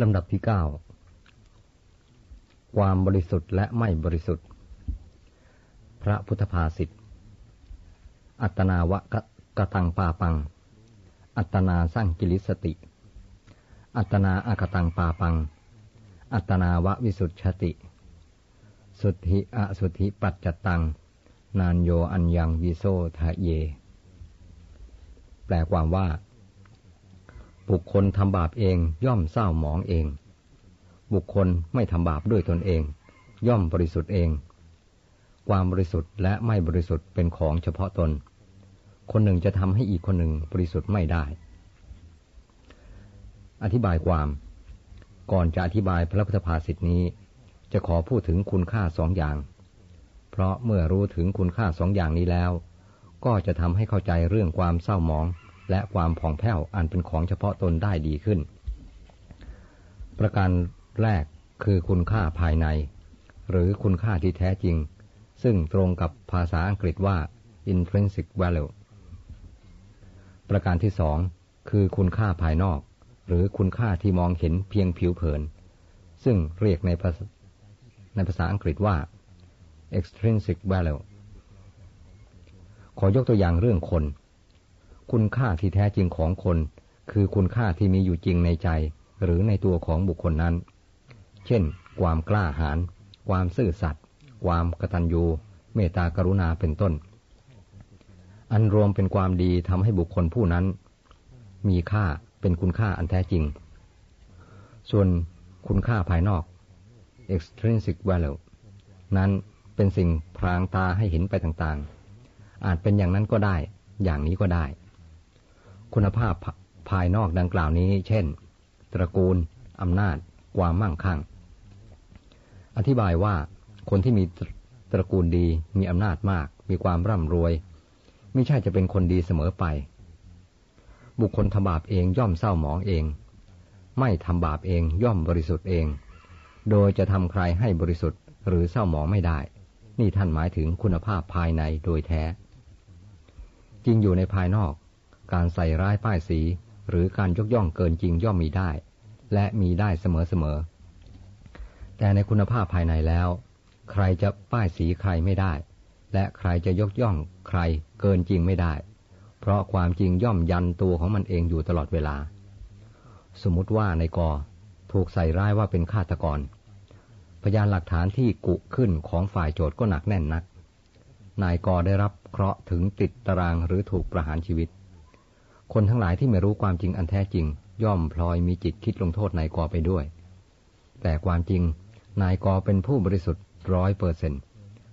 ลำดับที่เก้าความบริสุทธิ์และไม่บริสุทธิ์ พระพุทธภาษิตอัตนาวะกะตังปาปัง อัตนาสร้างกิริสติ อัตนาอากตังปาปัง อัตนาวะวิสุทธิติ สุทธิอสุทธิปัจจตัง นานโยอัญญังวิโซทะเย แปลความว่า บุคคลทำบาปเองย่อมเศร้าหมองเอง บุคคลไม่ทำบาปด้วยตนเอง ย่อมบริสุทธิ์เอง ความบริสุทธิ์และไม่บริสุทธิ์เป็นของเฉพาะตน คนหนึ่งจะทำให้อีกคนหนึ่งบริสุทธิ์ไม่ได้ อธิบายความ ก่อนจะอธิบายพระพุทธภาษิตนี้ จะขอพูดถึงคุณค่าสองอย่าง เพราะเมื่อรู้ถึงคุณค่าสองอย่างนี้แล้ว ก็จะทำให้เข้าใจเรื่องความเศร้าหมอง และความผ่องแผ้วอันเป็นของเฉพาะตนได้ดีขึ้น ประการแรกคือคุณค่าภายใน หรือคุณค่าที่แท้จริง ซึ่งตรงกับภาษาอังกฤษว่า intrinsic value ประการที่สองคือคุณค่าภายนอก หรือคุณค่าที่มองเห็นเพียงผิวเผิน ซึ่งเรียกในภาษาในภาษาอังกฤษว่า extrinsic value ขอยกตัวอย่างเรื่องคน คุณค่าที่แท้จริงของคน คือคุณค่าที่มีอยู่จริงในใจ หรือในตัวของบุคคลนั้น เช่น ความกล้าหาญความซื่อสัตย์ความกตัญญูเมตตากรุณาเป็นต้น อันรวมเป็นความดีทำให้บุคคลผู้นั้น มีค่าเป็นคุณค่าอันแท้จริง ส่วนคุณค่าภายนอก extrinsic value นั้นเป็นสิ่งพรางตาให้เห็นไปต่างๆ อาจเป็นอย่างนั้นก็ได้ อย่างนี้ก็ได้ คุณภาพภายนอกดังกล่าวนี้ เช่น ตระกูล อำนาจ ความมั่งคั่ง อธิบายว่าคนที่มีตระกูลดี มีอำนาจมาก มีความร่ำรวย ไม่ใช่จะเป็นคนดีเสมอไป บุคคลทำบาปเองย่อมเศร้าหมองเอง ไม่ทำบาปเองย่อมบริสุทธิ์เอง โดยจะทำใครให้บริสุทธิ์หรือเศร้าหมองไม่ได้ นี่ท่านหมายถึงคุณภาพภายในโดยแท้ จริงอยู่ในภายนอก การใส่ร้ายป้ายสี หรือการยกย่องเกินจริงย่อมมีได้ และมีได้เสมอๆ แต่ในคุณภาพภายในแล้ว ใครจะป้ายสีใครไม่ได้ และใครจะยกย่องใครเกินจริงไม่ได้ เพราะความจริงย่อมยันตัวของมันเองอยู่ตลอดเวลา สมมติว่าในกอถูกใส่ร้ายว่าเป็นฆาตกร พยานหลักฐานที่กุขึ้นของฝ่ายโจทย์ก็หนักแน่นนัก นายกอได้รับเคราะห์ถึงติดตารางหรือถูกประหารชีวิต คนทั้งหลายที่ไม่รู้ความจริงอันแท้จริง ย่อมพลอยมีจิตคิดลงโทษนายกอไปด้วย แต่ความจริงนายกอเป็นผู้บริสุทธิ์ร้อยเปอร์เซน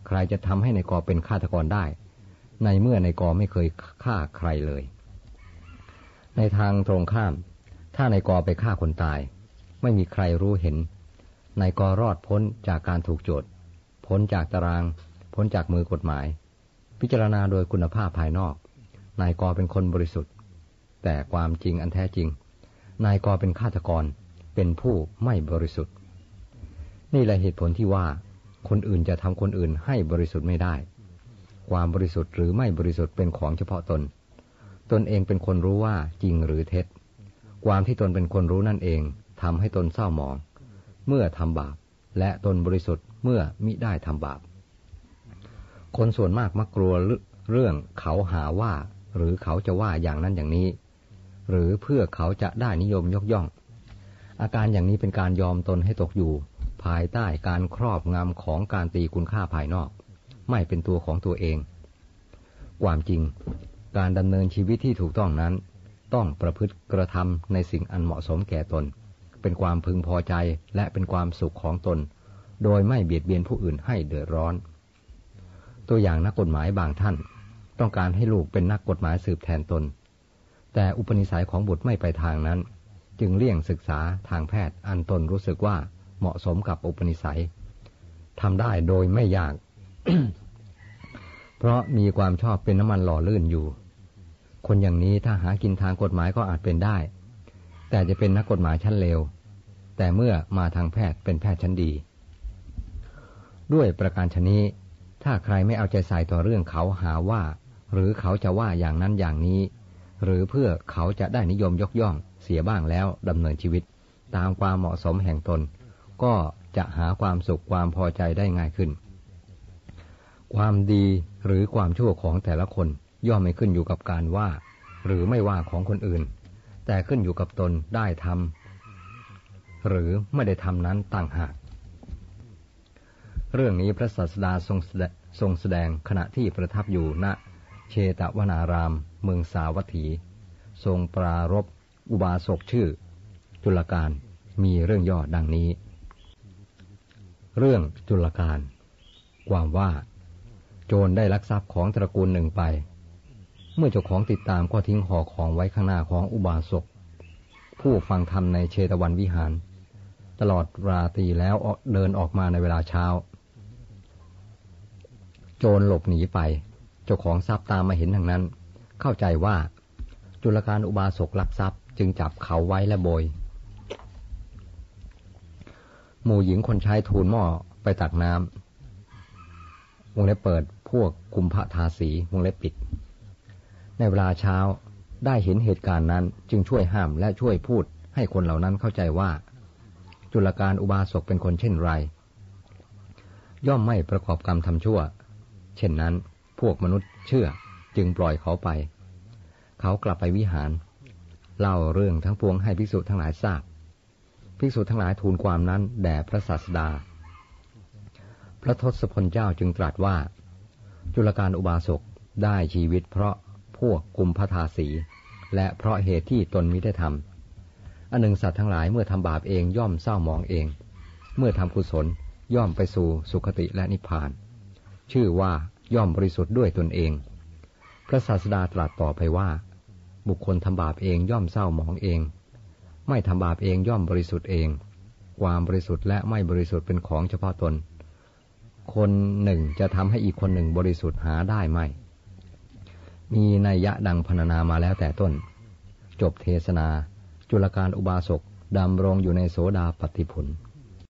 ใครจะทำให้นายกอเป็นฆาตกรได้ ในเมื่อนายกอไม่เคยฆ่าใครเลย ในทางตรงข้าม ถ้านายกอไปฆ่าคนตาย ไม่มีใครรู้เห็นนายกอรอดพ้นจากการถูกโจทย์พ้นจากตาราง พ้นจากมือกฎหมาย พิจารณาโดยคุณภาพภายนอกนายกอเป็นคนบริสุทธิ์ แต่ความจริงอันแท้จริง นายกอเป็นฆาตกร เป็นผู้ไม่บริสุทธิ์ นี่แหละเหตุผลที่ว่า คนอื่นจะทำคนอื่นให้บริสุทธิ์ไม่ได้ ความบริสุทธิ์หรือไม่บริสุทธิ์เป็นของเฉพาะตน ตนเองเป็นคนรู้ว่าจริงหรือเท็จ ความที่ตนเป็นคนรู้นั่นเองทำให้ตนเศร้าหมอง เมื่อทำบาป และตนบริสุทธิ์เมื่อมิได้ทำบาป คนส่วนมากมักกลัวเรื่องเขาหาว่า หรือเขาจะว่าอย่างนั้นอย่างนี้ หรือเพื่อเขาจะได้นิยมยกย่อง อาการอย่างนี้เป็นการยอมตนให้ตกอยู่ ภายใต้การครอบงำของการตีคุณค่าภายนอก ไม่เป็นตัวของตัวเอง ความจริง การดำเนินชีวิตที่ถูกต้องนั้น ต้องประพฤติกระทำในสิ่งอันเหมาะสมแก่ตน เป็นความพึงพอใจและเป็นความสุขของตน โดยไม่เบียดเบียนผู้อื่นให้เดือดร้อน ตัวอย่างนักกฎหมายบางท่าน ต้องการให้ลูกเป็นนักกฎหมายสืบแทนตน แต่อุปนิสัยของบุตรไม่ไปทางนั้น จึงเลี่ยงศึกษาทางแพทย์อันตนรู้สึกว่าเหมาะสมกับอุปนิสัยทำได้โดยไม่ยาก เพราะมีความชอบเป็นน้ำมันหล่อลื่นอยู่ คนอย่างนี้ถ้าหากินทางกฎหมายก็อาจเป็นได้ แต่จะเป็นนักกฎหมายชั้นเลว แต่เมื่อมาทางแพทย์เป็นแพทย์ชั้นดี ด้วยประการชนี้ ถ้าใครไม่เอาใจใส่ต่อเรื่องเขาหาว่า หรือเขาจะว่าอย่างนั้นอย่างนี้ หรือเพื่อเขาจะได้นิยมยกย่องเสียบ้างแล้วดำเนินชีวิต ตามความเหมาะสมแห่งตน ก็จะหาความสุขความพอใจได้ง่ายขึ้น ความดีหรือความชั่วของแต่ละคนย่อมไม่ขึ้นอยู่กับการว่า หรือไม่ว่าของคนอื่น แต่ขึ้นอยู่กับตนได้ทำหรือไม่ได้ทำนั้นต่างหาก เรื่องนี้พระศาสดาทรงทรงแสดงขณะที่ประทับอยู่ณเชตวนาราม เมืองสาวัตถี ทรงปรารบอุบาสกชื่อ จุลการมีเรื่องย่อดังนี้ เรื่องจุลการ ความว่า โจรได้ลักทรัพย์ของตระกูลหนึ่งไป เมื่อเจ้าของติดตามก็ทิ้งห่อของไว้ข้างหน้าของอุบาสกผู้ฟังธรรมในเชตวันวิหาร ตลอดราตรีแล้วเดินออกมาในเวลาเช้า โจรหลบหนีไป เจ้าของทรัพย์ตามมาเห็นทางนั้น เข้าใจว่าจุลการอุบาสกลักทรัพย์ จึงจับเขาไว้และโบย หมู่หญิงคนใช้ทูลหม้อไปตักน้ำวงเล็บเปิดพวกกุมภทาสีวงเล็บปิด ในเวลาเช้าได้เห็นเหตุการณ์นั้นจึงช่วยห้ามและช่วยพูดให้คนเหล่านั้นเข้าใจว่า จุลการอุบาสกเป็นคนเช่นไร ย่อมไม่ประกอบกรรมทำชั่ว เช่นนั้นพวกมนุษย์เชื่อ จึงปล่อยเขาไป เขากลับไปวิหาร เล่าเรื่องทั้งปวงให้ภิกษุทั้งหลายทราบ ภิกษุทั้งหลายทูลความนั้นแด่พระศาสดา พระทศพลเจ้าจึงตรัสว่า จุลการอุบาสกได้ชีวิตเพราะพวกกุมพทาสี และเพราะเหตุที่ตนมิได้ทำอันหนึ่งสัตว์ทั้งหลายเมื่อทำบาปเองย่อมเศร้ามองเอง เมื่อทำกุศลย่อมไปสู่สุคติและนิพพาน ชื่อว่าย่อมบริสุทธิ์ด้วยตนเอง ระศาสดาตรัสต่อไปว่า บุคคลทำบาปเองย่อมเศร้าหมองเอง ไม่ทำบาปเองย่อมบริสุทธิ์เอง ความบริสุทธิ์และไม่บริสุทธิ์เป็นของเฉพาะตน คนหนึ่งจะทำให้อีกคนหนึ่งบริสุทธิ์หาได้ไหมมีนัยยะดังพรรณนามาแล้วแต่ต้น จบเทศนา จุลการอุบาสกดำรงอยู่ในโสดาปฏิผล